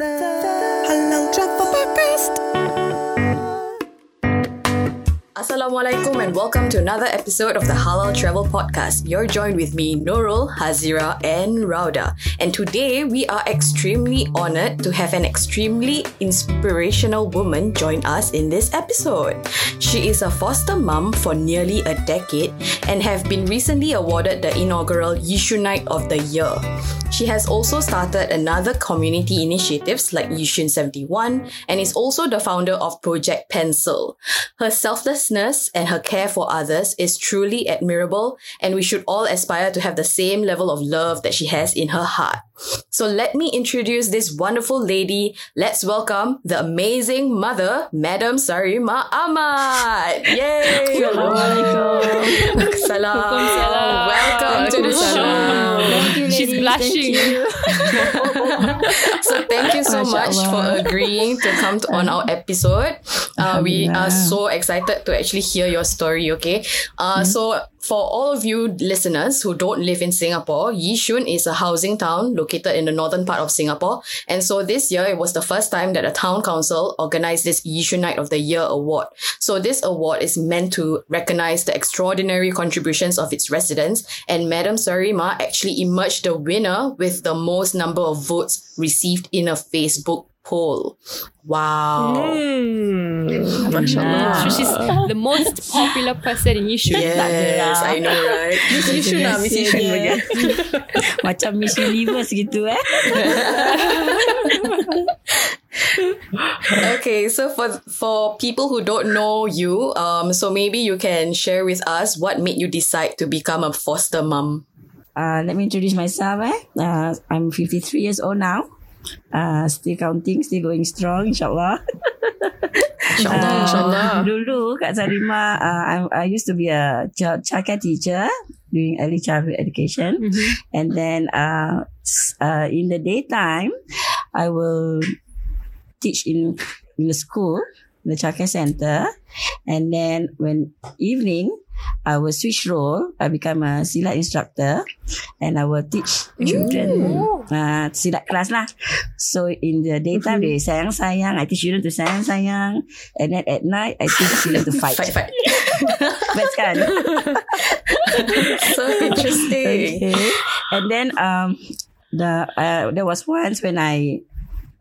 the Assalamualaikum and welcome to another episode of the Halal Travel Podcast. You're joined with me, Nurul, Hazira, and Rauda. And today we are extremely honored to have an extremely inspirational woman join us in this episode. She is a foster mum for nearly a decade and have been recently awarded the inaugural Yishu Night of the Year. She has also started another community initiatives like Yishun 71 and is also the founder of Project Pencil. Her selflessness and her care for others is truly admirable and we should all aspire to have the same level of love that she has in her heart. So let me introduce this wonderful lady. Let's welcome the amazing mother, Madam Sarima Ahmad. Yay! Assalamualaikum. Salam. Salam. Welcome to the show. Thank you, She's blushing. Thank you. so thank you so much for agreeing to come to, on our episode. Uh, we are so excited to actually hear your story. Okay, uh, so for all of you listeners who don't live in Singapore, Yishun is a housing town located in the northern part of Singapore, and so this year it was the first time that a town council organized this Yishun Night of the Year award. So this award is meant to recognize the extraordinary contributions of its residents, and Madam Sarima actually emerged the winner with the most number of votes received in a Facebook poll. Wow. Hmm. Mashallah. So she's the most popular person in Yishun. Yes, I know, right? Miss Yishun lah, Miss Yishun Biasanya. bagian. Macam Miss Universe gitu eh. okay, so for for people who don't know you, um, so maybe you can share with us what made you decide to become a foster mom. Uh, let me introduce myself eh. Uh, I'm 53 years old now. Uh, still counting, still going strong insyaAllah. Inshallah, Uh. Dulu Kak Sarima, uh, I, I used to be a child childcare teacher doing early childhood education. Mhm. And then uh, uh, in the daytime, I will teach in, in the school, in the childcare center. And then when evening, I will switch role. I become a silat instructor and I will teach children uh, silat class lah. So in the daytime, they sayang-sayang. I teach children to sayang-sayang. And then at night, I teach children to fight. Fight, fight. Best kan? so interesting. Okay. And then um the uh, there was once when I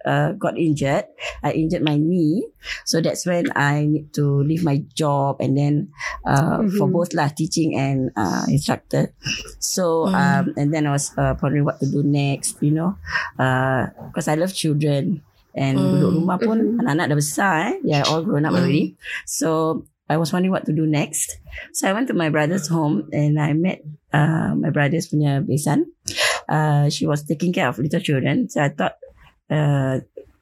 uh, got injured. I injured my knee, so that's when I need to leave my job and then uh, for both lah teaching and uh, instructor. So um and then I was uh, pondering what to do next. You know, because I love children. And Mm. duduk rumah pun anak-anak dah besar eh. They are all grown up already. So I was wondering what to do next. So I went to my brother's home and I met uh, my brother's punya besan. Uh, she was taking care of little children. So I thought, uh,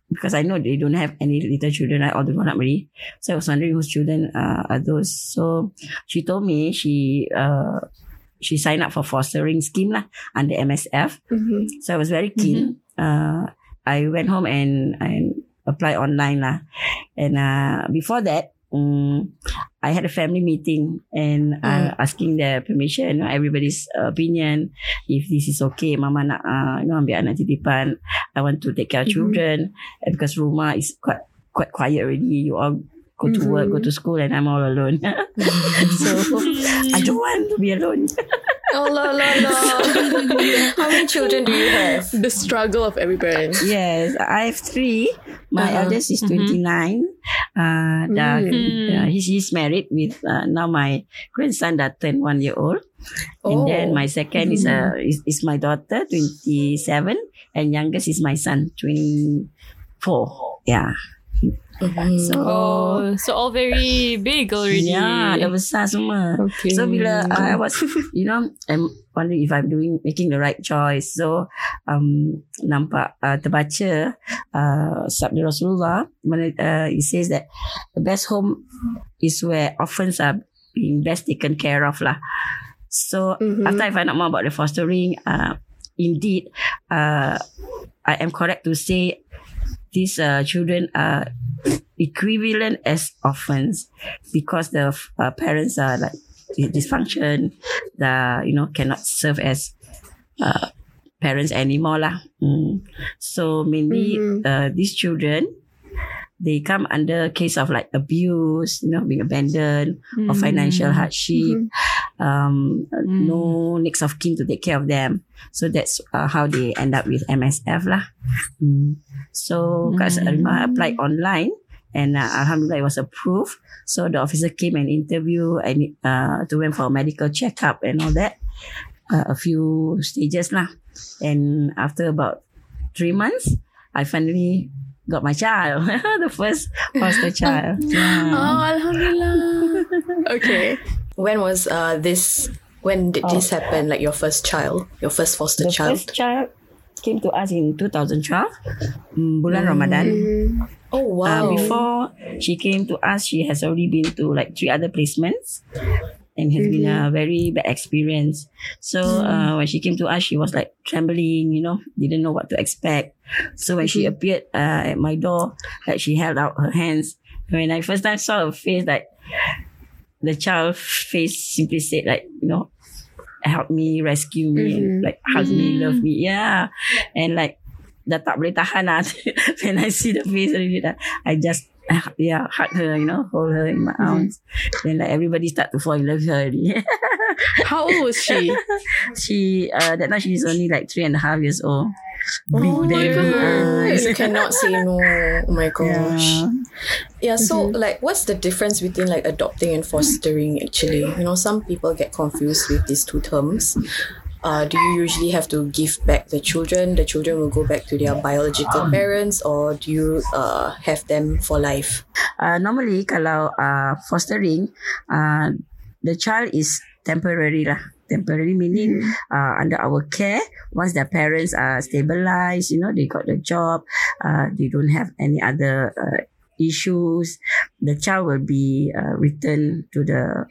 because I know they don't have any little children, right? All the grown up already. So I was wondering whose children uh, are those. So she told me she uh, she signed up for fostering scheme lah under MSF. Mhm. So I was very keen. Uh, I went home and and apply online lah. And uh, before that, um, I had a family meeting and uh, asking their permission, you know, everybody's opinion. If this is okay, mama nak uh, you know ambil anak titipan. I want to take care of children and because rumah is quite quite quiet already. You all go to work, go to school, and I'm all alone. so I don't want to be alone. Oh, la, la, la. How many children do you have? The struggle of every parent. Yes, I have three. My Uh-huh. eldest is 29. Uh, dah, Mm. uh, he's, he's married with uh, now my grandson that turned one year old. And then my second is, uh, is is my daughter, 27. And youngest is my son, 24. Yeah. Mhm. So, Oh, so all very big already. yeah, dah besar semua. Okay. So bila uh, I was, you know, I'm wondering if I'm doing making the right choice. So um nampak uh, terbaca uh, sabda Rasulullah mana uh, it says that the best home is where orphans are being best taken care of lah. So Mhm. after I find out more about the fostering, uh, indeed, uh, I am correct to say these uh, children are equivalent as orphans because the uh, parents are like dysfunction, the you know cannot serve as uh, parents anymore lah. Mm. So mainly Mhm. uh, these children they come under case of like abuse, you know, being abandoned or financial hardship. Um, no next of kin to take care of them. So that's uh, how they end up with MSF lah. Mm. So Kak Sarima applied online and uh, Alhamdulillah it was approved. So the officer came and interview and uh, to went for a medical checkup and all that. Uh, a few stages lah. And after about three months, I finally got my child, the first foster child. Yeah. Oh, Alhamdulillah. okay. When was uh, this? When did this happen? Like your first child, your first foster the child. first child came to us in 2012, mm, bulan Ramadan. oh Uh, wow! before she came to us, she has already been to like three other placements and has been a very bad experience. So uh, when she came to us, she was like trembling, you know, didn't know what to expect. So when she appeared uh, at my door, like she held out her hands. When I first time saw her face, like the child face simply said like, you know, help me, rescue me, and like hug me, love me. Yeah. And like dah tak boleh tahan lah. when I see the face I just yeah hug her, you know, hold her in my arms. Then like everybody start to fall in love with her. How old was she? she uh, that time she's only like three and a half years old. Big Oh my baby eyes. you cannot say no. Oh my gosh. Yeah. Yeah, so like what's the difference between like adopting and fostering actually? You know, some people get confused with these two terms. Uh, do you usually have to give back the children? The children will go back to their biological parents, or do you uh, have them for life? Uh, normally kalau uh, fostering, uh, the child is temporary lah. Temporary meaning uh, under our care. Once their parents are stabilized, you know, they got the job, uh, they don't have any other uh, issues, the child will be uh, returned to the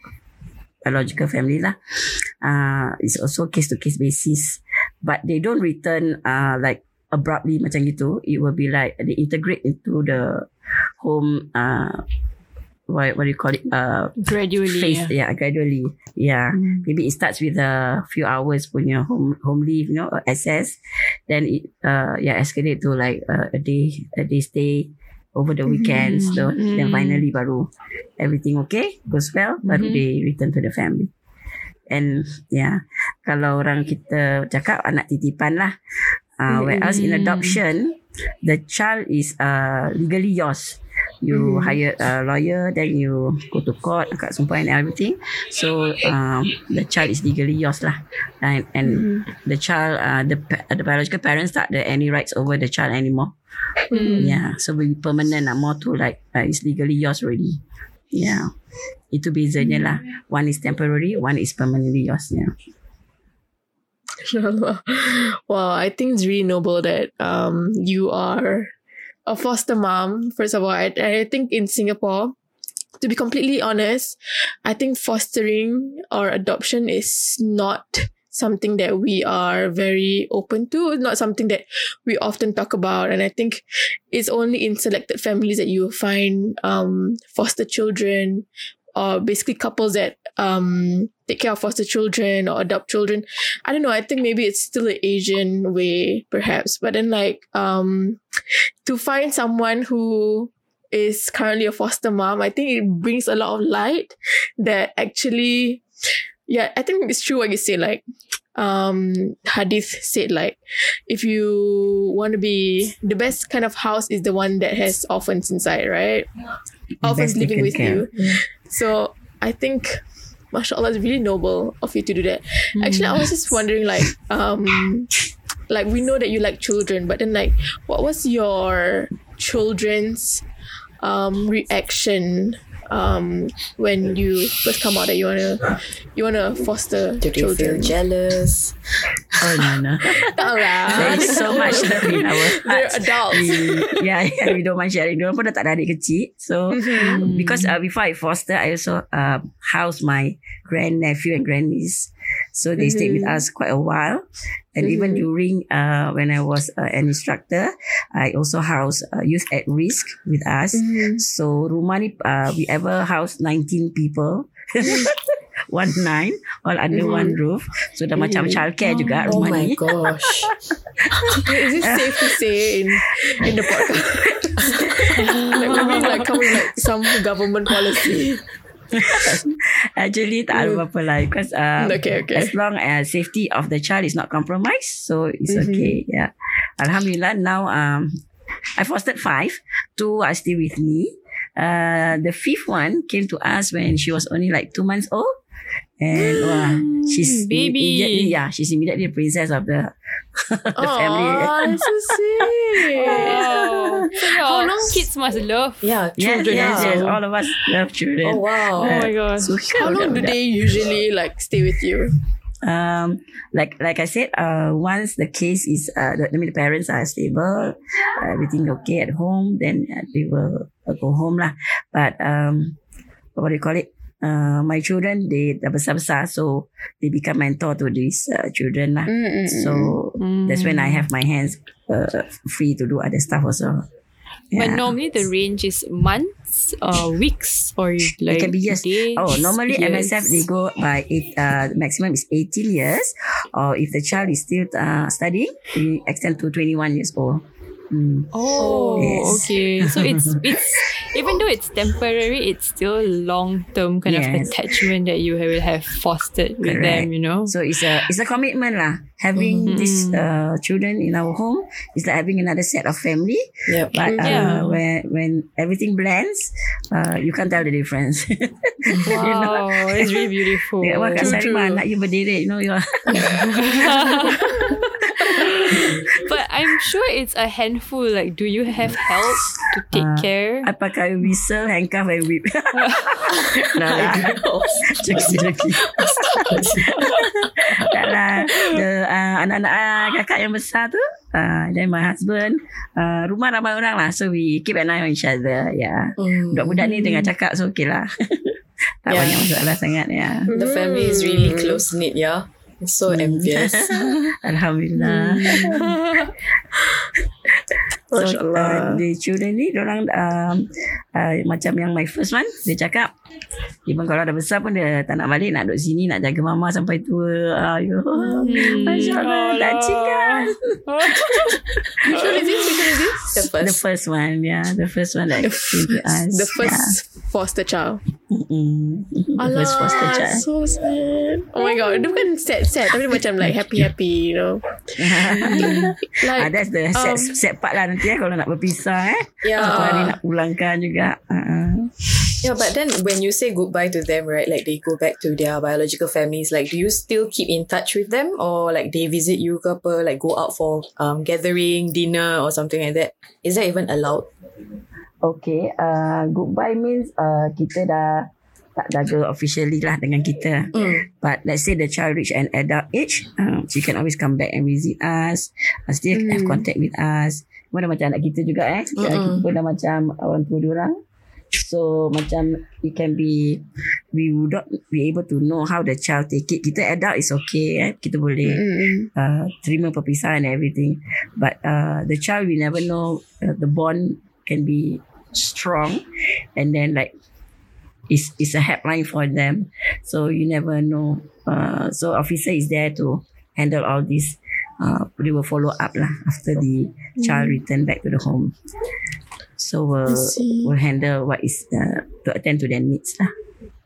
biological family lah. Uh, it's also case to case basis, but they don't return uh, like abruptly macam gitu. It will be like they integrate into the home uh what what do you call it uh Gradually. phase yeah. gradually yeah maybe it starts with a few hours punya home home leave you know access then it uh yeah escalate to like uh, a day a day stay over the weekends so then finally baru everything okay goes well baru they return to the family. And yeah kalau orang kita cakap anak titipan lah. Uh, whereas in adoption the child is uh, legally yours. You hire a lawyer then you go to court akad sumpah and everything. So um, the child is legally yours lah. And, and the child uh, the the biological parents tak ada any rights over the child anymore yeah so be permanent lah more to like uh, it's legally yours already. Yeah. Itu bezanya lah. One is temporary one is permanently yours yeah. Wow, I think it's really noble that um you are a foster mom. First of all, I, I think in Singapore, to be completely honest, I think fostering or adoption is not something that we are very open to. It's not something that we often talk about. And I think it's only in selected families that you find um foster children or basically couples that um take care of foster children or adopt children. I don't know. I think maybe it's still an Asian way, perhaps. But then, like, um, to find someone who is currently a foster mom, I think it brings a lot of light that actually, yeah, I think it's true what you say. Like, um, Hadith said, like, if you want to be the best kind of house is the one that has orphans inside, right? Orphans Best living with care. you. So I think mashallah it's really noble of you to do that actually i was just wondering like um like we know that you like children but then like what was your children's um reaction um when you first come out that you wanna you wanna foster Do they feel jealous? oh no no Tak lah. there is so much love in our they're adults we, yeah, yeah, we don't mind sharing. Diorang pun dah tak ada adik kecil. So, because uh, before I foster, I also uh, house my grand nephew and grand niece. So they stayed with us quite a while. And even during uh, when I was uh, an instructor, I also housed uh, youth at risk with us. So rumah ni uh, we ever housed 19 people. one nine, all under one roof. So dah macam childcare juga Oh rumah my gosh. Is it safe to say in in the podcast? like maybe like come with like some government policy. Actually tak ada apa-apa lah because uh, Okay, okay. as long as safety of the child is not compromised, so it's Mm-hmm. okay. Yeah. Alhamdulillah now um I fostered five. Two are still with me. Uh, the fifth one came to us when she was only like two months old. And wah, she's baby. Immediately, yeah, she's immediately a princess of the, the family. Oh, that's so sweet. Wow. So How long- kids must love. Yeah, children yes, also. yes. All of us love children. Oh wow. Oh my god. Suka How long do budak-budak. they usually like stay with you? um like like I said uh once the case is uh the, I mean the parents are stable uh, everything okay at home then uh, they will uh, go home lah but um what do you call it uh my children they dah besar-besar so they become mentor to these uh, children lah so that's when I have my hands uh, free to do other stuff also But normally the range is months, or weeks, or like it can be years. days. Oh, normally years. MSF they go by eight. Uh, maximum is eighteen years, or if the child is still uh, studying, we extend to twenty one years old. Mm. Oh, Yes. okay. So it's it's even though it's temporary, it's still long term kind of Yes. attachment that you will have fostered with them. Correct. You know. So it's a it's a commitment lah. Having these uh, children in our home is like having another set of family. Yep. But uh, Yeah. when when everything blends, uh, you can't tell the difference. Wow, it's really beautiful. Wak Kat True, true. anak you berdiri, you know you are. but I'm sure it's a handful. Like, do you have help to take Uh, care? I pakai whistle, handcuff and whip. Dah lah. Cekik-cekik. Tak lah. The, uh, anak-anak uh, kakak yang besar tu, uh, then my husband, uh, rumah ramai orang lah. So we keep an eye on each other. Yeah. Mm. Budak-budak ni tengah cakap, so okay lah. tak Yeah. banyak masalah sangat, ya. The family is really close knit, yeah. I'm so mm. envious. Alhamdulillah. Mm. So, uh, the children ni, orang um, uh, macam yang my first one, dia cakap, even kalau dah besar pun dia tak nak balik, nak duduk sini, nak jaga mama sampai tua. Ayo. Masya Allah, touching kan? Which one is this? Which one is this? the The first. first one, yeah. The first one that came to us. The first foster child. Yeah. Mm-mm. The first foster child. so sad. Oh my god, dia bukan sad-sad tapi dia macam like happy-happy, you know. ah, Like that's the sad, um, sad part lah nanti eh, kalau nak berpisah eh. Yeah. Satu hari nak pulangkan juga. Uh-uh. Yeah, but then when you say goodbye to them, right, like they go back to their biological families, like do you still keep in touch with them or like they visit you ke apa, like go out for um, gathering, dinner or something like that? Is that even allowed? Okay, uh, goodbye means uh, kita dah tak jaga officially lah dengan kita. Mm. But let's say the child reach an adult age, um, she can always come back and visit us. Uh, still have contact with us. Dah macam anak kita juga eh. Mm-mm. Kita pun dah macam orang tua diorang. So macam it can be we would not be able to know how the child take it. Kita adult is okay eh. Kita boleh mm, uh, terima perpisahan and everything. But uh, the child we never know uh, the bond can be strong and then like it's it's a helpline for them. So you never know. Uh, so officer is there to handle all this. Uh, they will follow up lah after the child return back to the home. So we'll, see. we'll handle what is uh, to attend to their needs lah.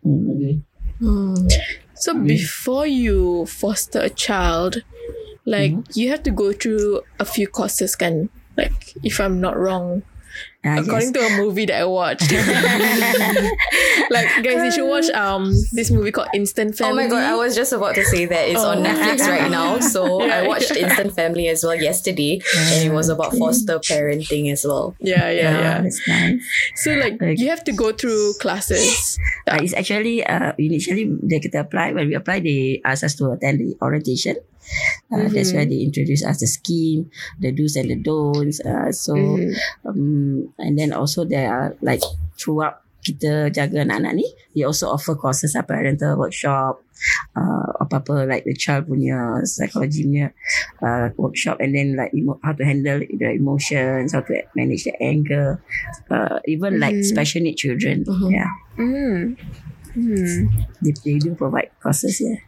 Mm. So before you foster a child, like you have to go through a few courses, kan? Like if I'm not wrong, Ah, yes. according to a movie that I watched. like guys, you should watch um this movie called Instant Family. Oh my god, I was just about to say that it's on Oh. Netflix right now. So Yeah, I watched Instant Family as well yesterday, and it was about foster parenting as well. yeah, yeah, Ah, yeah. that's nice. So like Like- you have to go through classes. Uh, it's actually uh, initially they kita apply when we apply they ask us to attend the orientation. Uh, That's where they introduce us the scheme, the do's and the don'ts. Uh, so Mhm. um, and then also there are like throughout kita jaga anak-anak ni, they also offer courses lah, parental workshop, uh, apa-apa like the child punya psychology punya uh, workshop and then like emo- how to handle the emotions, how to manage the anger, uh, even like Mhm. special need children. Mhm. Yeah. Mm. Hmm. They, they do provide courses yeah.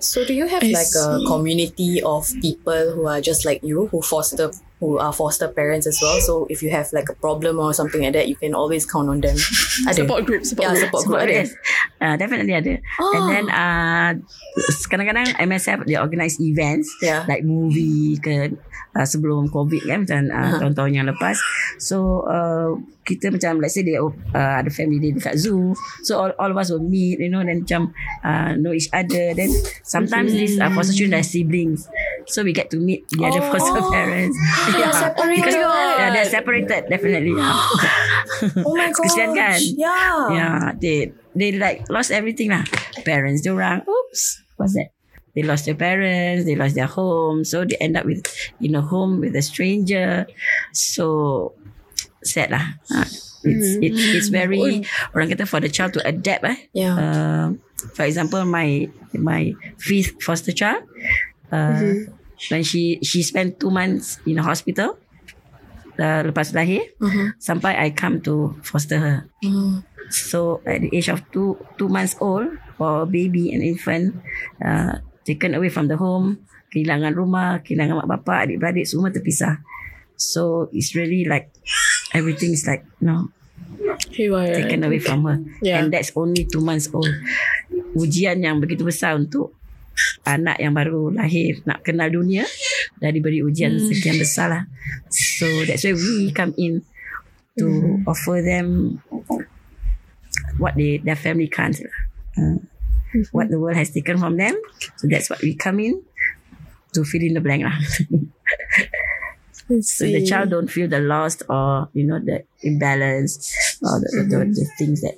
So do you have like a community of people who are just like you who foster who are foster parents as well? So if you have like a problem or something like that, you can always count on them. Ada? Support group, support Yeah, group. support group ada. Yes. Uh, definitely ada. Oh. And then uh, kadang-kadang MSF they organize events Yeah. like movie ke uh, sebelum COVID kan macam uh, Uh-huh. tahun-tahun yang lepas. So uh, kita macam let's say they uh, ada family day dekat zoo. So all, all of us will meet you know then macam uh, know each other. Then sometimes these uh, foster children are siblings. So we get to meet the other Oh. foster parents. They're separated. Because, yeah, they're separated definitely. Oh my god. Kesian kan? Yeah. Yeah, they they like lost everything lah. Parents orang, oops, what's that? They lost their parents, they lost their home, so they end up with in a home with a stranger. So sad lah. Ha, It's it's it's very orang kata for the child to adapt eh. Yeah. Uh, for example, my my fifth foster child, uh, when she she spent two months in a hospital, uh, lepas lahir, Mhm. sampai I come to foster her. Mm. So at the age of two two months old for a baby and infant, uh, taken away from the home, kehilangan rumah, kehilangan mak bapak, adik-beradik semua terpisah. So it's really like everything is like you know Haywire. taken away from her, Yeah. and that's only two months old. Ujian yang begitu besar untuk anak yang baru lahir nak kenal dunia dah diberi ujian sekian besar lah. So that's why we come in to offer them what they their family can't. lah. Uh, what the world has taken from them. So that's what we come in to fill in the blank lah. so the child don't feel the loss or you know the imbalance or the, the, the things that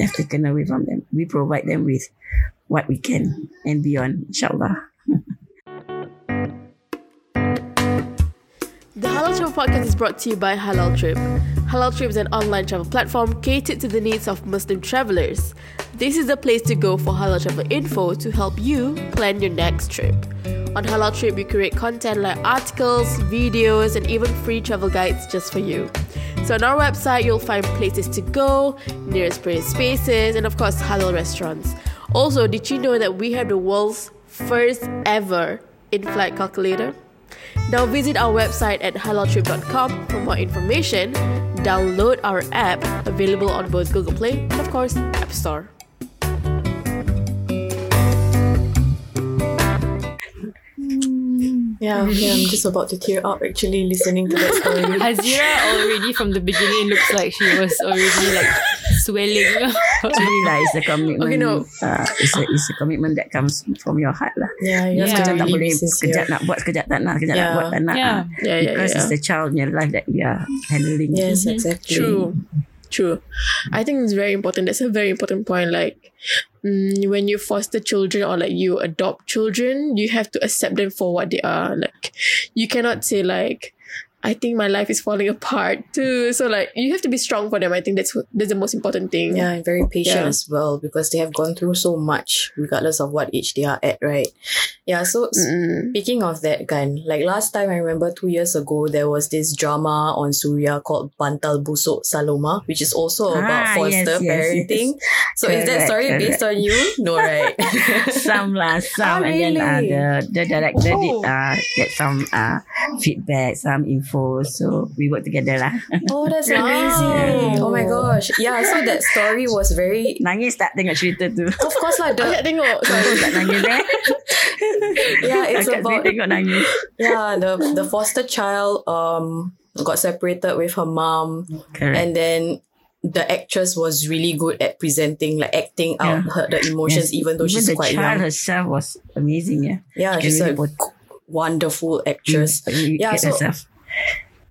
have taken away from them. We provide them with what we can and beyond, inshallah. The Halal Travel Podcast is brought to you by Halal Trip. Halal Trip is an online travel platform catered to the needs of Muslim travelers. This is the place to go for halal travel info to help you plan your next trip. On Halal Trip, we create content like articles, videos, and even free travel guides just for you. So on our website, you'll find places to go, nearest prayer spaces, and of course, halal restaurants. Also, did you know that we have the world's first ever in-flight calculator? Now visit our website at halaltrip.com for more information. Download our app available on both Google Play and of course App Store. Yeah, yeah, I'm just about to tear up actually listening to that story. Hazira already from the beginning looks like she was already like swelling. Actually lah, it's a commitment. Okay, no. Uh, it's, a, it's a commitment that comes from your heart lah. yeah, Yeah. to Sekejap tak really boleh, sekejap sincere. nak buat, sekejap tak nak, sekejap nak Yeah. buat, tak nak. Yeah. ah. Yeah, yeah, Because yeah. it's the child in your life that we are handling. Yes, exactly. True. True. I think it's very important. That's a very important point. Like, mm, when you foster children or like you adopt children, you have to accept them for what they are. Like, you cannot say like, I think my life is falling apart too. So like, you have to be strong for them. I think that's that's the most important thing. Yeah, and very patient Yeah. as well because they have gone through so much regardless of what age they are at, right? Yeah, so s- Mm. speaking of that, Gan, like last time I remember two years ago, there was this drama on Surya called Bantal Busuk Saloma, which is also about Ah, foster yes, yes, parenting. So is that Correct, story based on you? No, right? some lah, some, Oh, and then uh, the the director Oh. did uh, get some uh, feedback, some info. So we work together lah. oh, that's amazing. Oh my gosh. Yeah, so that story was very Nangis tak tengok cerita tu? of course lah I the tak tengok. Aku tak nangis eh? yeah, it's Akak about sendiri tengok nangis. yeah, the the foster child um got separated with her mom Correct. and then the actress was really good at presenting like acting out her the emotions Yes, even though she's the quite child young herself was amazing. Yeah, yeah she she's a really put- wonderful actress You Yeah, so- herself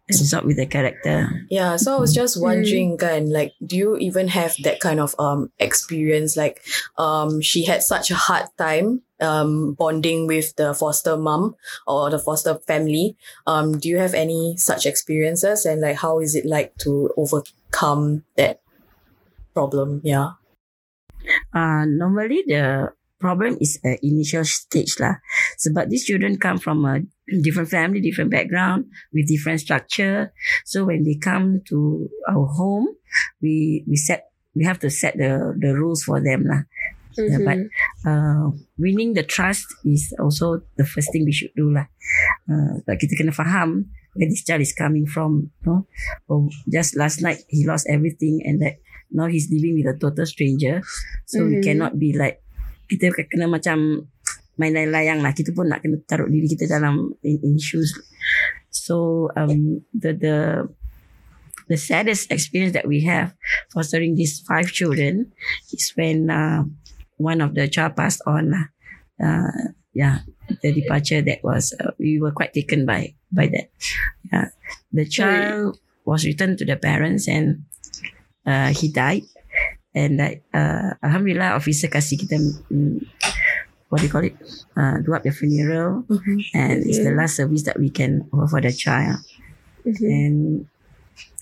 absorbed with the character. yeah so i was just wondering kan like do you even have that kind of um experience? Like um she had such a hard time um bonding with the foster mom or the foster family. Um do you have any such experiences? And like how is it like to overcome that problem? Yeah. Uh, normally the problem is a initial stage lah. Sebab these children come from a different family, different background, with different structure. So when they come to our home, we we set we have to set the the rules for them lah. Yeah, but uh, winning the trust is also the first thing we should do lah. Uh, but kita kena faham where this child is coming from. No, oh, just last night he lost everything and that now he's living with a total stranger. So we Mhm. cannot be like kita kena macam main layang-layang lah. Kita pun nak kena taruh diri kita dalam in, in shoes. So um, the the the saddest experience that we have fostering these five children is when uh, one of the child passed on. lah. Uh, yeah, the departure that was uh, we were quite taken by by that. Yeah, the child was returned to the parents and uh, he died. And like, uh, Alhamdulillah, officer kasih kita mm, what do you call it? Uh, do up the funeral, Mhm. and it's the last service that we can offer for the child. And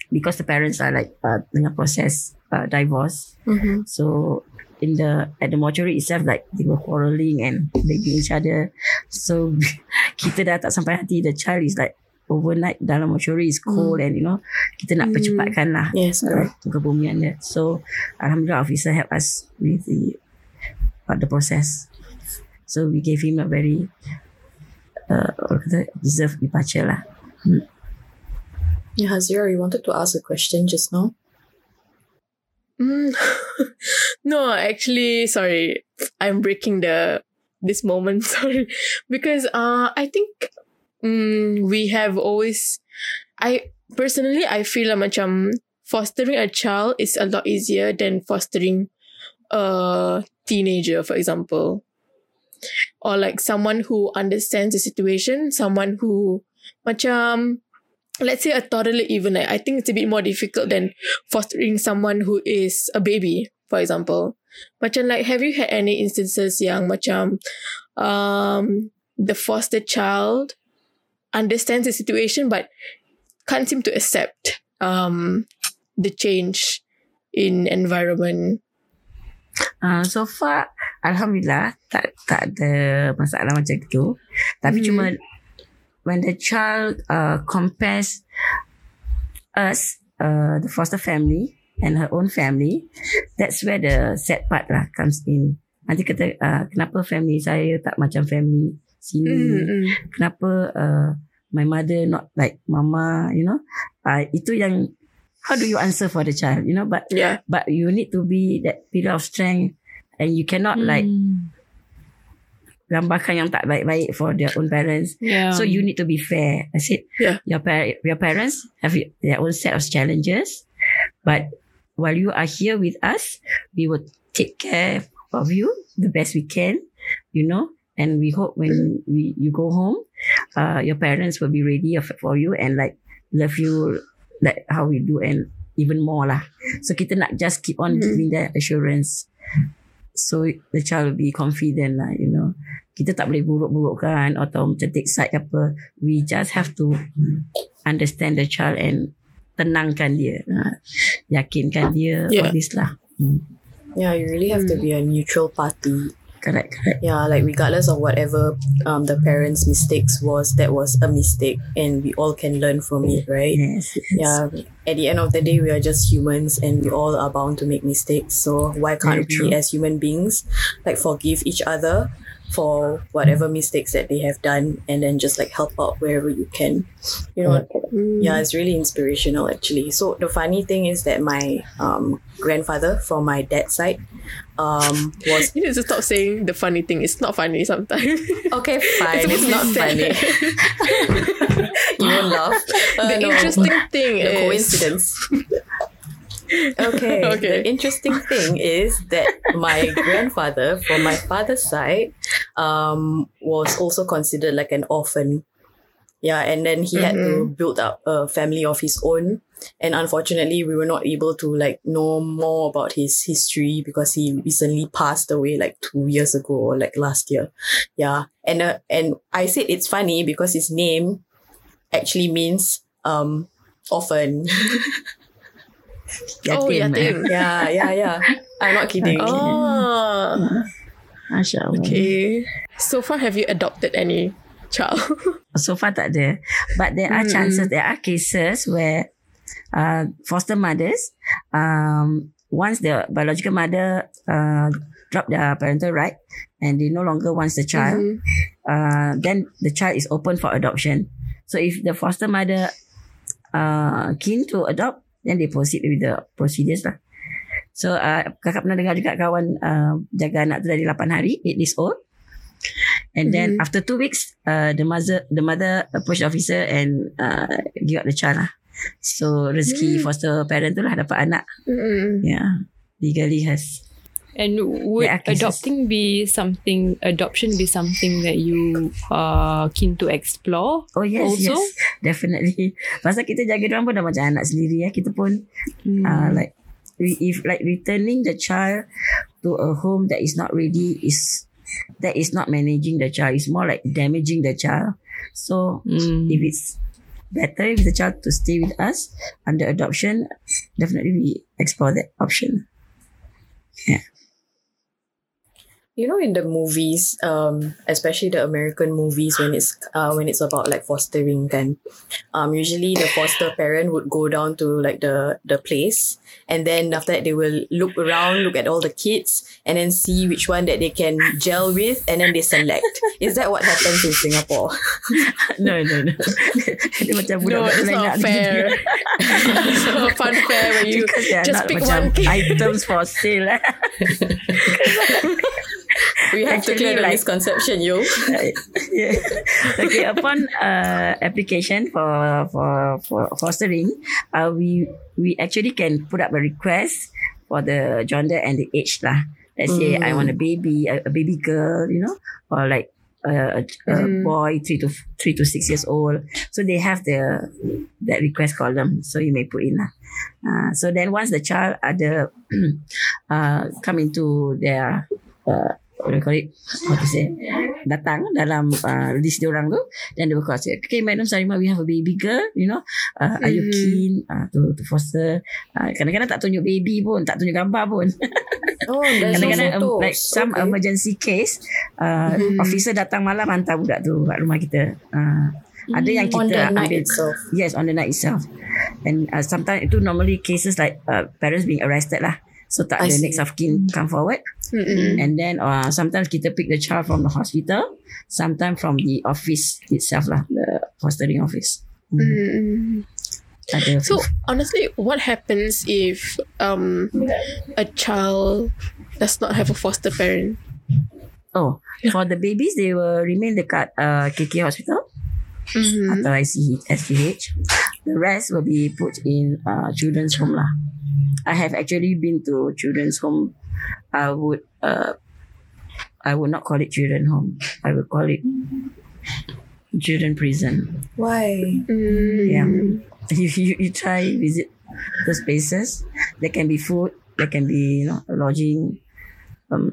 because the parents are like uh, tengah process uh, divorce, Mhm. so in the at the mortuary itself, like they were quarreling and begging each other. So kita dah tak sampai hati. The child is like overnight dalam mortuary is cold and you know kita nak Hmm. percepatkan lah Yes, uh, kebumian dia. So alhamdulillah officer help us with the uh, the process. So we gave him a very uh, deserved departure lah. Yeah, Hazira, you wanted to ask a question just now. Mm. no, actually, sorry. I'm breaking the this moment. Sorry, because uh, I think mm, we have always. I personally, I feel like macam fostering a child is a lot easier than fostering a teenager, for example, or like someone who understands the situation, someone who macam. Let's say a toddler even like I think it's a bit more difficult than fostering someone who is a baby, for example. Macam like, have you had any instances yang macam um, the foster child understands the situation but can't seem to accept um, the change in environment? Uh, so far alhamdulillah tak tak ada masalah macam itu. Tapi Hmm. cuma when the child uh, compares us uh, the foster family and her own family that's where the sad part lah comes in. Nanti kata uh, kenapa family saya tak macam family sini? Mm-mm. kenapa uh, my mother not like mama you know uh, itu yang how do you answer for the child you know but Yeah. but you need to be that pillar of strength and you cannot like gambarkan yang tak baik-baik for their own parents Yeah. so you need to be fair I said Yeah. your par- your parents have their own set of challenges but while you are here with us we will take care of you the best we can you know and we hope when we you go home uh your parents will be ready for you and like love you like how we do and even more lah so kita nak just keep on Mhm. giving that assurance so the child will be confident lah you know kita tak boleh buruk-burukkan atau macam take side apa we just have to understand the child and tenangkan dia ha, yakinkan dia Yeah. all this lah hmm. Yeah, you really have to be a neutral party. Correct correct Yeah, like regardless of whatever um the parents' mistakes was, that was a mistake, and we all can learn from it, right? yes, yes. Yeah. At the end of the day, we are just humans, and we all are bound to make mistakes. So why can't Very true. we, as human beings, like forgive each other for whatever mistakes that they have done, and then just like help out wherever you can. You know, Mm. yeah, it's really inspirational actually. So the funny thing is that my um grandfather from my dad's side um was You need to stop saying the funny thing. It's not funny sometimes. okay fine. It's It's, not funny. you won't laugh. Uh, the no. interesting thing the is coincidence. okay. Okay. The interesting thing is that my grandfather from my father's side um was also considered like an orphan. Yeah, and then he had to build up a family of his own. And unfortunately, we were not able to like know more about his history because he recently passed away like two years ago or like last year. Yeah, and uh, and I said it's funny because his name actually means um orphan. oh yeah, Yatim, eh? thing. yeah, yeah, yeah. I'm not kidding. Oh, Masya Allah. okay. So far, have you adopted any child? So far tak ada. But there are chances, there are cases where uh, foster mothers um, once the biological mother uh, drop their parental right and they no longer wants the child, Mhm. uh, then the child is open for adoption. So if the foster mother uh, keen to adopt, then they proceed with the procedures lah. So uh, kakak pernah dengar juga kawan uh, jaga anak tu dari 8 hari, 8 days old. And then Mhm. after two weeks, uh, the mother the mother approach the officer and uh, give out the child lah. So rezeki Hmm. foster parent tu lah dapat anak. Mm-mm. Yeah, legally has. And would adopting be something, adoption be something that you are keen to explore? Oh yes, Also? yes, definitely. Pasal kita jaga dia pun dah macam anak sendiri ya. Kita pun Hmm. uh, like we, if like returning the child to a home that is not ready is that is not managing the child. It's more like damaging the child. So Mm. if it's better if the child to stay with us under adoption, definitely we explore that option. You know, in the movies, um, especially the American movies, when it's uh, when it's about like fostering, kan, um, usually the foster parent would go down to like the the place, and then after that they will look around, look at all the kids, and then see which one that they can gel with, and then they select. Is that what happens in Singapore? no, no, no. Macam No, budak-budak it's not fair. it's not a fun fair where you Because they are just pick one kid. items for sale. We have to Actually, clear the like- misconception, yo. yeah. Okay, upon uh, application for for for fostering, uh, we we actually can put up a request for the gender and the age lah. Let's say I want a baby, a, a baby girl, you know, or like a, a, a Mhm. boy three to three to six years old. So they have the that request column. So you may put in lah. Uh, so then once the child ada uh, come into their uh, what do you call it? How to say? Datang dalam uh, list dia orang tu. Will call say, okay, Madam Sarima, we have a baby girl, you know. Uh, are you Mhm. keen uh, to, to foster? Uh, kadang-kadang tak tunjuk baby pun, tak tunjuk gambar pun. Oh, kadang-kadang um, like some Okay. emergency case, uh, Mhm. officer datang malam hantar budak tu kat rumah kita. Uh, ada yang on kita the night ambil itself. Yes, on the night itself. And uh, sometimes itu normally cases like uh, parents being arrested lah. So tak I ada see. next of kin come forward. Mm-mm. And then uh, sometimes kita pick the child from the hospital. Sometimes from the office itself lah. The fostering office. Mm-mm. So honestly, what happens if um a child does not have a foster parent? Oh, for the babies, they will remain dekat uh, KK hospital Mm-hmm. atau SPH. The rest will be put in uh, children's home lah. I have actually been to children's home. I would uh, I would not call it children home. I would call it children prison. Why? Mm. Yeah. You, you, you try visit those places. There can be food. There can be you know lodging. Um,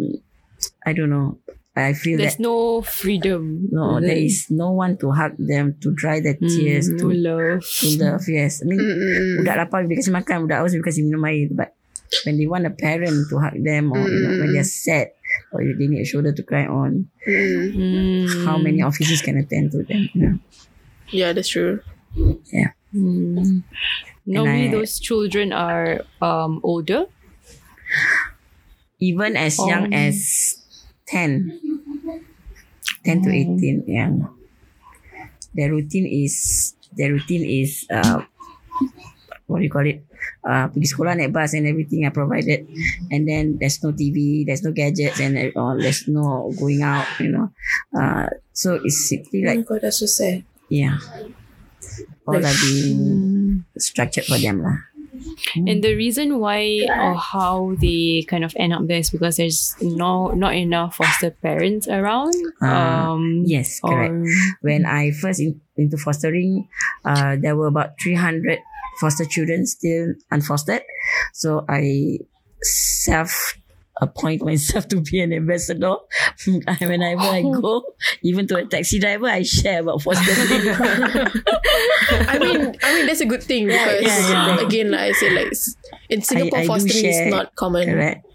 I don't know. I feel There's that no freedom. no, there is no one to hug them to dry their tears Mm, to no love. to love. Yes, I mean Mm-mm. budak lapar dia kasi makan, budak haus dia kasi minum air. But when they want a parent to hug them or you know, when they're sad or they need a shoulder to cry on, Mm. Mm. how many officers can attend to them? You know? Yeah, that's true. Yeah. Mm. Normally, I- those children are um older. Even as young Oh. as 10. 10 to 18. Yeah. Their routine is their routine is uh what do you call it? Uh, pergi sekolah naik bus and everything are provided and then there's no TV there's no gadgets and uh, there's no going out you know uh, so it's simply Oh like my god, that's so sad. yeah all are being structured for them lah And the reason why or how they kind of end up there is because there's no not enough foster parents around. Ah, um, yes correct or- when I first in, into fostering, uh, there were about 300 foster children still unfostered. So I self appoint myself to be an ambassador. Whenever I go, even to a taxi driver, I share about fostering. I mean, I mean that's a good thing because yeah, yeah. again, like I say, like in Singapore, I do fostering is not common. Correct.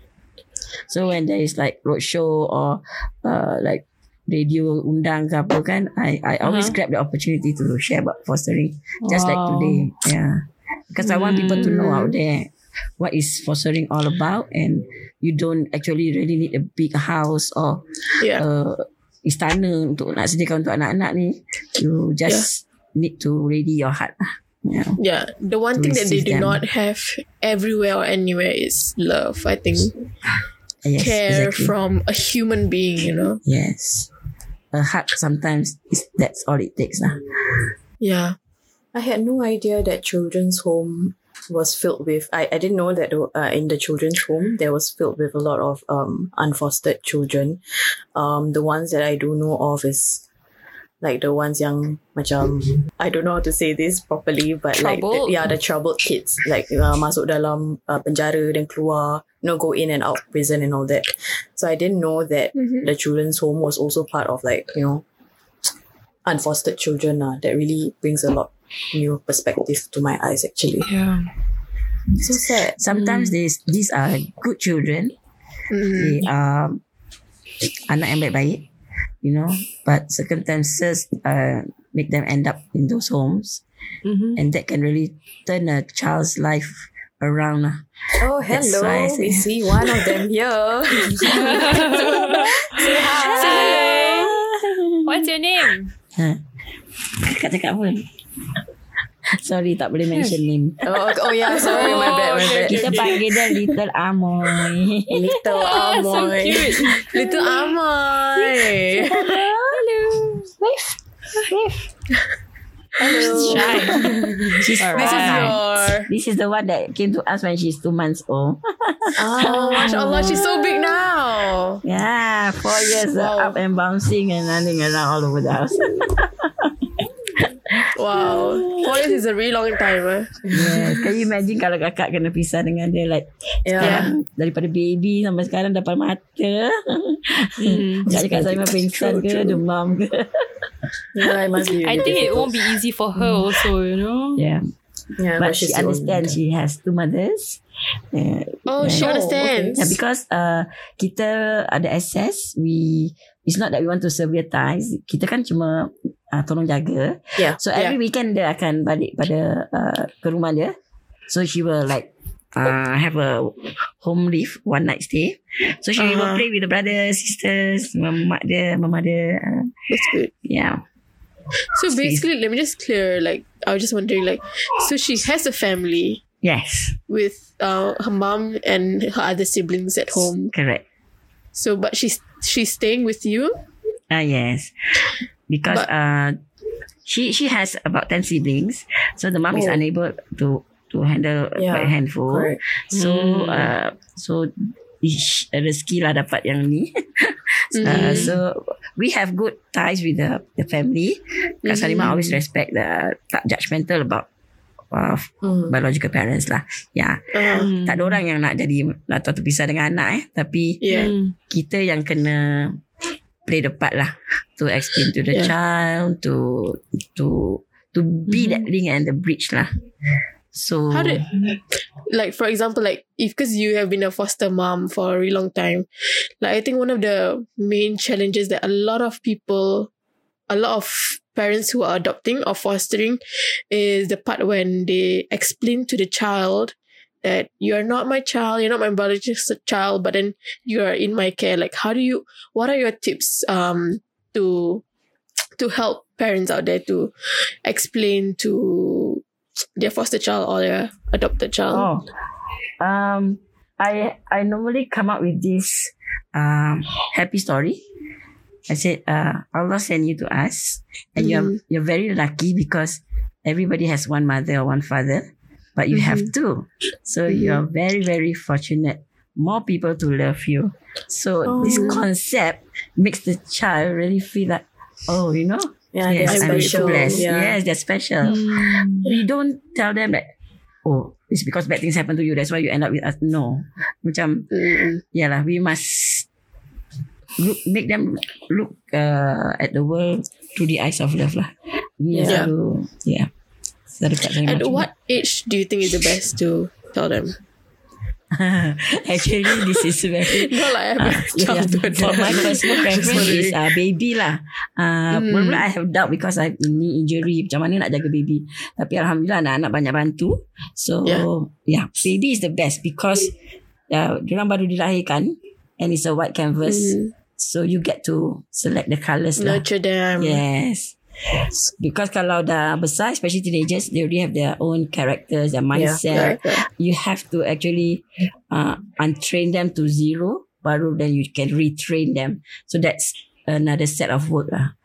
So when there is like roadshow or uh, like radio undang ke apa kan, I I always Uh-huh. grab the opportunity to share about fostering. Just like Wow. today. Yeah. Because I want people to know out there what is fostering all about, and you don't actually really need a big house or Yeah. uh, istana untuk nak sediakan untuk anak-anak ni. You just need to ready your heart. Yeah. Yeah. The one thing that they do them. not have everywhere or anywhere is love. I think Yes, care exactly. from a human being. You know. Yes. A hug sometimes is that's all it takes lah. Yeah. I had no idea that children's home was filled with. I, I didn't know that uh, in the children's home there was filled with a lot of um unfostered children. Um, the ones that I do know of is like the ones yang macam I don't know how to say this properly, but like the, yeah, the troubled kids like uh, masuk dalam uh, penjara then keluar, you know, go in and out prison and all that. So I didn't know that Mhm. the children's home was also part of like you know unfostered children. Uh, that really brings a lot new perspective to my eyes actually. Yeah. So sad. Sometimes these these are good children. Mm. They are anak yang baik-baik, you know. But circumstances uh, make them end up in those homes, Mm-hmm. and that can really turn a child's life around. Oh, That's hello. I We say- see one of them here. Say hi. What's your name? Kakak cakap apa? Sorry, tak boleh mention name. Oh, oh yeah, sorry, my bad, my bad. Kita panggil dia Little Amoy. Little so Amoy. cute. Little Amoy. Shy. She's Alright. This is your. This is the one that came to us when she's two months old. Oh, mashallah, she's so big now. Yeah, four years Wow. up and bouncing and running around all over the house. Wow. Four years is a really long time. Eh? yes. Can you imagine kalau kakak kena pisah dengan dia like Yeah. sekarang daripada baby sampai sekarang dapat mata. Mm. Kak cakap saya memang pingsan ke, demam ke. Yeah, it must be. I think it won't be easy for her also, you know. Yeah. Yeah, But she the only understands she has two mothers. Uh, Oh, she Oh, understands. Yeah, because uh, kita ada access, we it's not that we want to sevierize. Kita kan cuma uh, tolong jaga. Yeah. So every weekend dia akan balik pada uh, ke rumah dia. So she will like uh, have a home live one night stay. So she will Uh-huh. play with the brothers, sisters, mak dia, mama dia. Uh, That's good. yeah. So basically, let me just clear. Like, I was just wondering, like, so she has a family Yes, with uh, her mom and her other siblings at home. correct. So, but she's she's staying with you. Ah yes, because But- uh, she she has about ten siblings, so the mom is Oh. unable to to handle Yeah, quite a handful. correct. So Hmm. uh, so ish, rezeki lah dapat yang ni. uh, Mhm. so we have good ties with the the family. Kak Salima always respect the tak judgmental about uh, Mm. biological parents lah. Yeah, Uh, tak ada orang yang nak jadi nak tahu terpisah dengan anak eh, tapi yeah. Mm. kita yang kena play the part lah to explain to the Yeah. child to to to be that mm-hmm. link and the bridge lah. So How did, like, for example, like, if because you have been a foster mom for a really long time, like, I think one of the main challenges that a lot of people, a lot of parents who are adopting or fostering, is the part when they explain to the child that you are not my child, you're not my biological child, but then you are in my care. Like, how do you? What are your tips um to to help parents out there to explain to their foster child or their adopted child. Oh, um, I I normally come up with this um happy story. I said, uh, Allah sent you to us, and you're you're very lucky because everybody has one mother or one father, but you have two, so you're very very fortunate. More people to love you. So this Oh. concept makes the child really feel like, oh, you know, Yeah, yes, I'm special. blessed. Yeah. Yes, they're special Mm. we don't tell them that oh it's because bad things happen to you that's why you end up with us no macam Mm. yeah lah we must look make them look uh, at the world through the eyes of love lah Yeah. selalu yeah selalu kat saya And macam what age do you think is the best to tell them? Actually, this is very Not like I have a Ah, yeah, child to For my personal preference is uh, baby lah. Uh, Hmm. Mula-mula I have doubt because I have knee injury. Macam mana nak jaga baby. Tapi Alhamdulillah anak-anak banyak bantu. So Yeah. yeah, baby is the best because uh, diorang baru dilahirkan and it's a white canvas. Mm. So you get to select the colours lah. Nurture them. Yes. Because kalau dah besar, especially teenagers, they already have their own characters, their mindset. Correct, correct. You have to actually uh, untrain them to zero, baru then you can retrain them. So that's another set of work lah.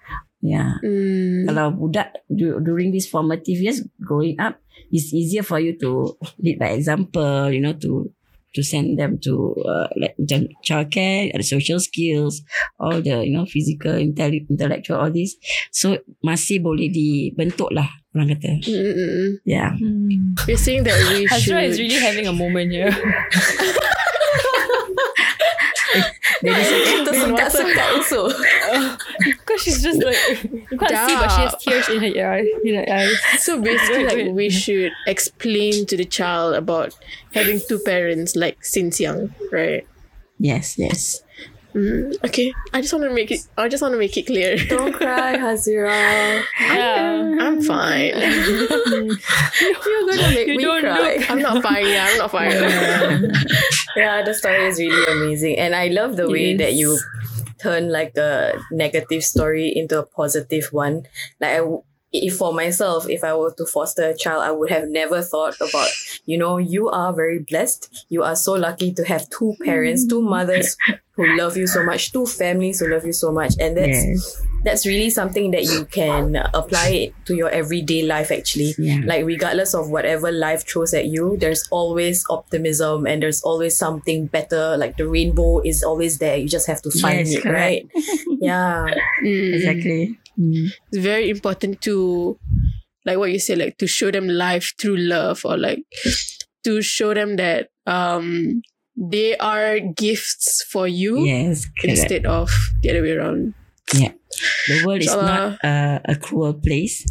Yeah. Mm. Kalau budak du- during these formative years growing up, it's easier for you to lead by example, you know, to to send them to uh, like macam childcare, ada social skills, all the you know physical, intelli- intellectual, all this. So masih boleh dibentuk lah orang kata. Mm, mm, mm. Yeah. You're saying that we Hazra should. is really having a moment here. Tersekat-sekat also. Because she's just like you can't see, but she has tears in her eyes. In her eyes. So basically, like we should explain to the child about having two parents, like since young, right? Yes, yes. Mm, okay, I just want to make it. I just want to make it clear. Don't cry, Hazira. Yeah. I'm fine. You're gonna make You me don't cry. I'm not fine. Yeah, I'm not fine. Yeah, the story is really amazing, and I love the way that you turn like a negative story into a positive one. Like I, if for myself, if I were to foster a child, I would have never thought about. You know, you are very blessed. You are so lucky to have two parents, two mothers who love you so much, two families who love you so much, and that's Yes. that's really something that you can apply it to your everyday life actually Yeah. like regardless of whatever life throws at you there's always optimism and there's always something better like the rainbow is always there you just have to find Yes, it correct. right yeah Mm. Exactly. Mm. It's very important to, like what you said, like to show them life through love, or like to show them that um they are gifts for you Yes, correct. instead of the other way around. The world is not uh, a cruel place.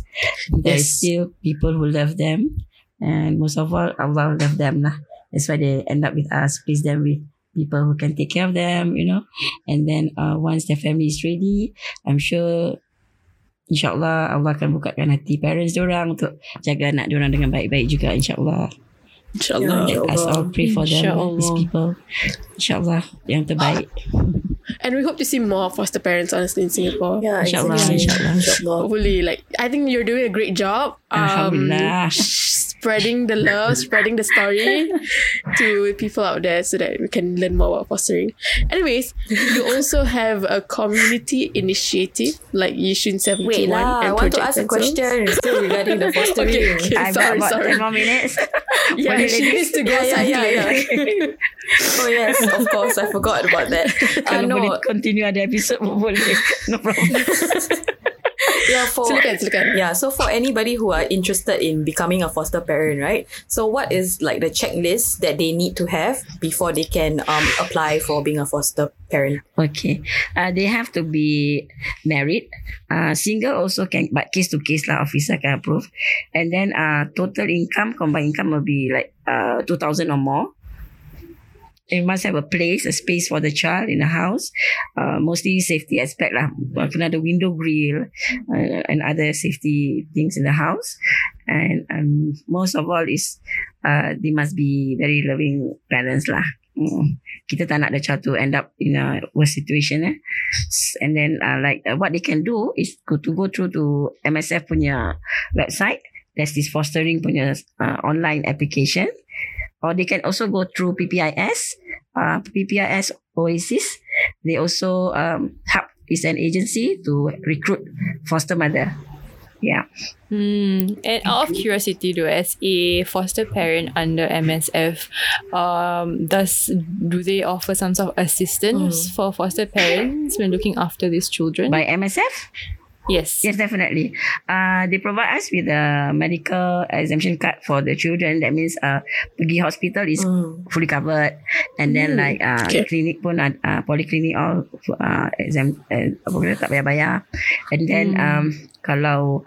There Yes. still people who love them, and most of all, Allah love them lah. That's why they end up with us. Please them with people who can take care of them, you know. And then uh, once their family is ready, I'm sure. InsyaAllah Allah akan bukakan hati parents diorang untuk jaga anak diorang dengan baik-baik juga insyaAllah. Inshallah. Yeah. Let us all pray for them, InsyaAllah. these people. InsyaAllah yang terbaik. And we hope to see more foster parents, honestly, in Singapore. yeah InsyaAllah, exactly. insyaAllah. Inshallah. Hopefully, like I think you're doing a great job. Um, Alhamdulillah. spreading the love, spreading the story to people out there so that we can learn more about fostering. Anyways, you also have a community initiative like Yishun 71 wait lah I and want to ask a question still regarding the fostering Okay, okay. I've sorry, got about sorry. 10 more minutes. Yeah, she lagi? needs to go Yeah, yeah, yeah, oh yes of course I forgot about that uh, Kalau boleh no continue ada episode boleh. No problem. Yeah for Silakan, silakan. Yeah, so for anybody who are interested in becoming a foster parent, right? So what is like the checklist that they need to have before they can um apply for being a foster parent? Okay. Uh, they have to be married. Uh, single also can, but case to case lah, officer can approve. And then uh, total income, combined income will be like uh, 2,000 or more. You must have a place, a space for the child in the house. Uh, mostly safety aspect lah. Kena ada window grill uh, and other safety things in the house. And um, most of all is uh, they must be very loving parents lah. Mm. Kita tak nak the child to end up in a worse situation eh. And then uh, like uh, what they can do is go to go through to MSF punya website. There's this fostering punya uh, online application. Or they can also go through PPIS, uh, PPIS Oasis. They also um, help is an agency to recruit foster mother. Yeah. Hmm. And out of curiosity, though, as a foster parent under MSF, um, does do they offer some sort of assistance for foster parents when looking after these children? By MSF? Yes. Yes, definitely. Uh, they provide us with a medical exemption card for the children. That means uh, pergi hospital is fully covered, and then like uh, Okay. clinic pun uh, polyclinic all uh, exempt, uh, apa tak payah bayar. And then um, kalau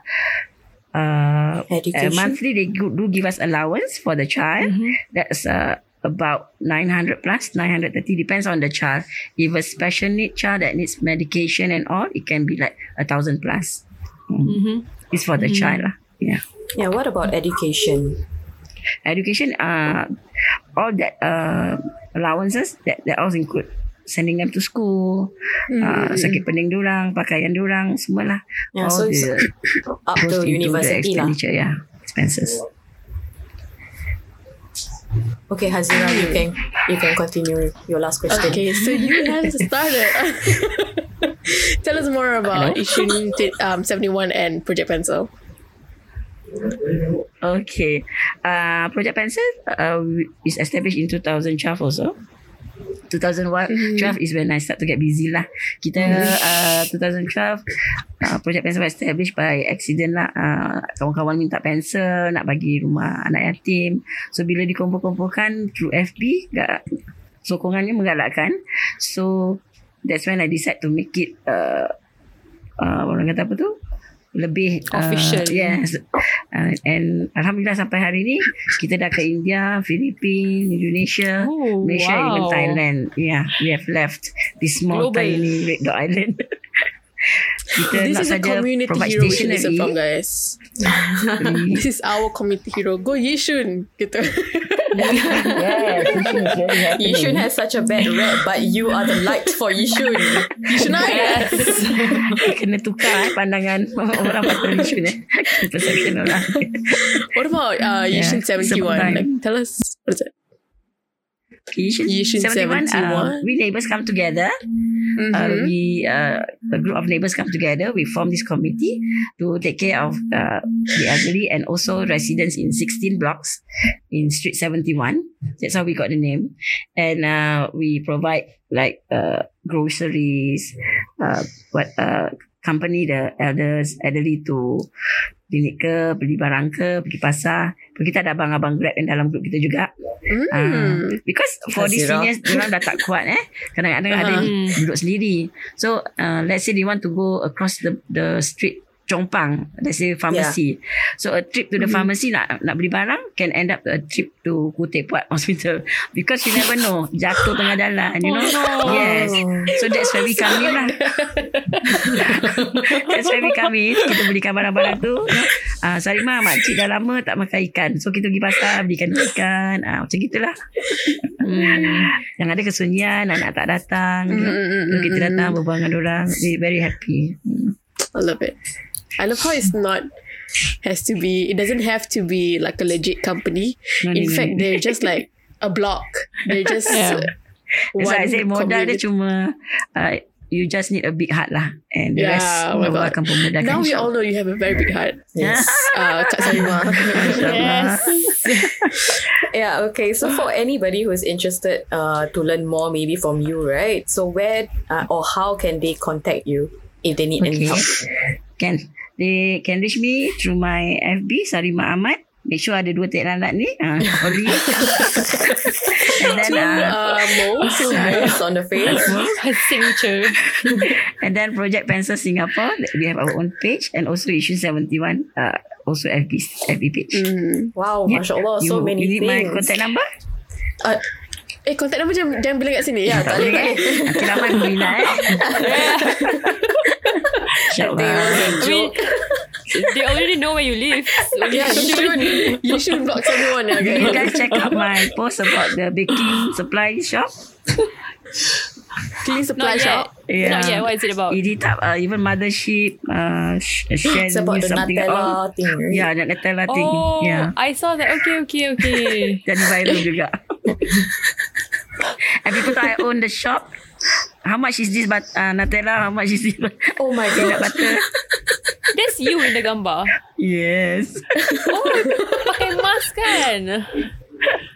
uh, uh, monthly they do, give us allowance for the child. That's uh, about 900 plus 930 depends on the child if a special need child that needs medication and all it can be like a thousand plus Mm-hmm. it's for the child lah. yeah Yeah, what about education? education uh all that uh allowances that that all include sending them to school uh, sakit pening diorang pakaian diorang semualah Yeah, all so it's the up to university lah. yeah expenses Okay, Hazira, you can you can continue your last question. Okay, so you have started. Tell us more about Ishun um, 71 and Project Pencil. Okay. Uh, Project Pencil uh, is established in 2012 also. 2001 12 is when I start to get busy lah. Kita uh, 2012 uh, Project Pencil established by accident lah. Uh, kawan-kawan minta pensel nak bagi rumah anak yatim. So bila dikumpul-kumpulkan through FB, gak, sokongannya menggalakkan. So that's when I decide to make it uh, uh, orang kata apa tu? Lebih uh, Official. yes uh, and alhamdulillah sampai hari ni kita dah ke India, Philippines, Indonesia, Oh, Malaysia, wow. even Thailand. Yeah, we have left this small Global. tiny red dot island. kita This not is a saja community provide hero listen stationery. from, guys. this is our community hero. Go Yishun. Gitu. yes, Yishun is very happening. Yishun has such a bad rap, but you are the light for Yishun. Yishun yes. Kena tukar eh, pandangan orang pasal Yishun eh. Perception orang. What about uh, Yeah, Yishun 71? sometime. Like, tell us. What is it? Yishun, Yishun 71, uh, 71. we neighbors come together. Uh, Mhm. we uh, a group of neighbors come together. We form this committee to take care of uh, the elderly and also residents in 16 blocks in Street 71. That's how we got the name. And uh, we provide like uh, groceries, uh, what uh, company the elders, elderly to klinik ke, beli barang ke, pergi pasar. Kita ada abang-abang Grab yang dalam grup kita juga. Mm. Ah, because for these Hazira. seniors Diorang dah tak kuat eh Kadang-kadang ada yang duduk sendiri So uh, let's say they want to go Across the the street Chongpang Let's say pharmacy. So a trip to the pharmacy Nak nak beli barang Can end up a trip to Kute Puat Hospital. Because you never know Jatuh tengah jalan You know? Yes. So that's where we come in lah. That's where we come in. Kita belikan barang-barang tu uh, Sarimah makcik dah lama tak makan ikan. So kita pergi pasar Belikan ikan. Uh, Macam gitulah. Hmm. Yang ada kesunyian Anak tak datang Mm, mm, mm, so, Kita mm, datang Berbual dengan orang very happy. Hmm. I love it. I love how it's not has to be. It doesn't have to be like a legit company. No, In no, no, fact, no. they're just like a block. They're just Yeah. That's I say Modal dia community. cuma uh, You just need a big heart lah And the Yeah, rest oh my Allah God. akan pemudahkan Now we insyaAllah. all know you have a very big heart. Yes. Uh, Kak Sarima. InsyaAllah. Yeah, okay. So for anybody who's interested uh, to learn more maybe from you, right? So where uh, or how can they contact you if they need any help? Can They can reach me Through my FB Sarima Ahmad Make sure ada dua tek lalat ni uh, Sorry And then uh, Uh, Mo. Two moles on the face. Her signature. And then Project Pencil Singapore We have our own page And also Issue 71 uh, Also FB FB page Mm. Wow, Yeah. mashallah, so you, many you need my things. contact number? Uh, Eh, contact number jangan, jangan bilang kat sini. Ya, tak boleh eh Nanti ramai peminat eh InsyaAllah I mean, they already know where you live. So Yeah, you should. You should block everyone. Ya, You guys. check out my post about the baking supply shop. Clean supply Not shop. yet. Not yet. What is it about? Edit up uh, even mothership uh, sh- share it's about the something Nutella oh, thing, right? Yeah, the Nutella thing. Oh, Yeah. I saw that. Okay, okay, okay. Jadi viral juga. and people thought I own the shop. How much is this but uh, Nutella? How much is this Oh my god. butter? That's you in the gambar. yes. Oh, pakai mask kan?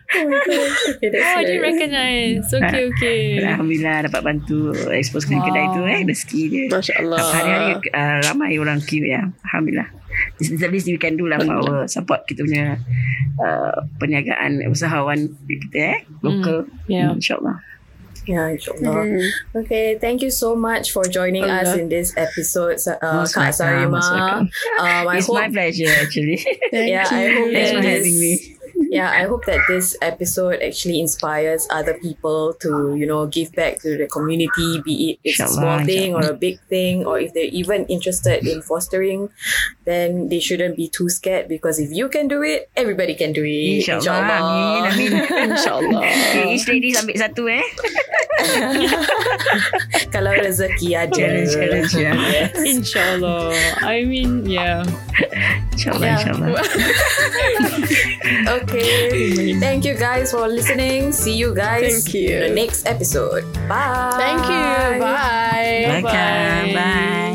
Okay, that's Oh, I didn't recognize. Okay, okay. Alhamdulillah dapat bantu expose wow. kedai tu eh. Rezeki dia. Masya Allah. Hari-hari uh, ramai orang queue ya. Alhamdulillah. This is the least we can do lah for our support kita punya uh, perniagaan usahawan kita eh. Local. yeah. Hmm, InsyaAllah. Yeah, inshallah. Mm. Okay, thank you so much for joining us Allah. in this episode, uh, Most Kak welcome, most Sarima. Um, I It's hope, my pleasure actually. Thank yeah, I you. hope Thanks for having me. Yeah, I hope that this episode actually inspires other people to, you know, give back to the community, be it it's a small thing or a big thing, or if they're even interested in fostering, then they shouldn't be too scared because if you can do it, everybody can do it. InsyaAllah. Amin. Amin. InsyaAllah. Each ladies ambil satu eh. Kalau rezeki ada. Challenge, challenge, yeah. Inshallah. I mean, yeah. InsyaAllah, Yeah. insyaAllah. Okay. Thank you guys for listening. See you guys Thank you. in the next episode. Bye. Thank you. Bye. Welcome. Bye.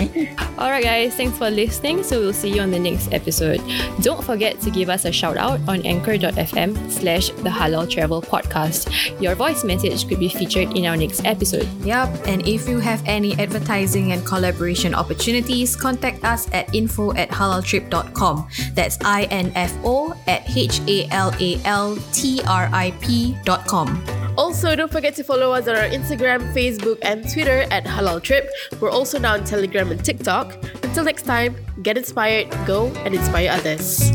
Alright, guys, thanks for listening. So we'll see you on the next episode. Don't forget to give us a shout out on anchor.fm slash the Halal Travel Podcast. Your voice message could be featured in our next episode. Yup, and if you have any advertising and collaboration opportunities, contact us at info at halaltrip.com. That's I-N-F-O at H-A-L-A-L-T-R-I-P dot com. Also, don't forget to follow us on our Instagram, Facebook, and Twitter at Halal Trip. We're also now on Telegram and TikTok. Until next time, get inspired, go and inspire others.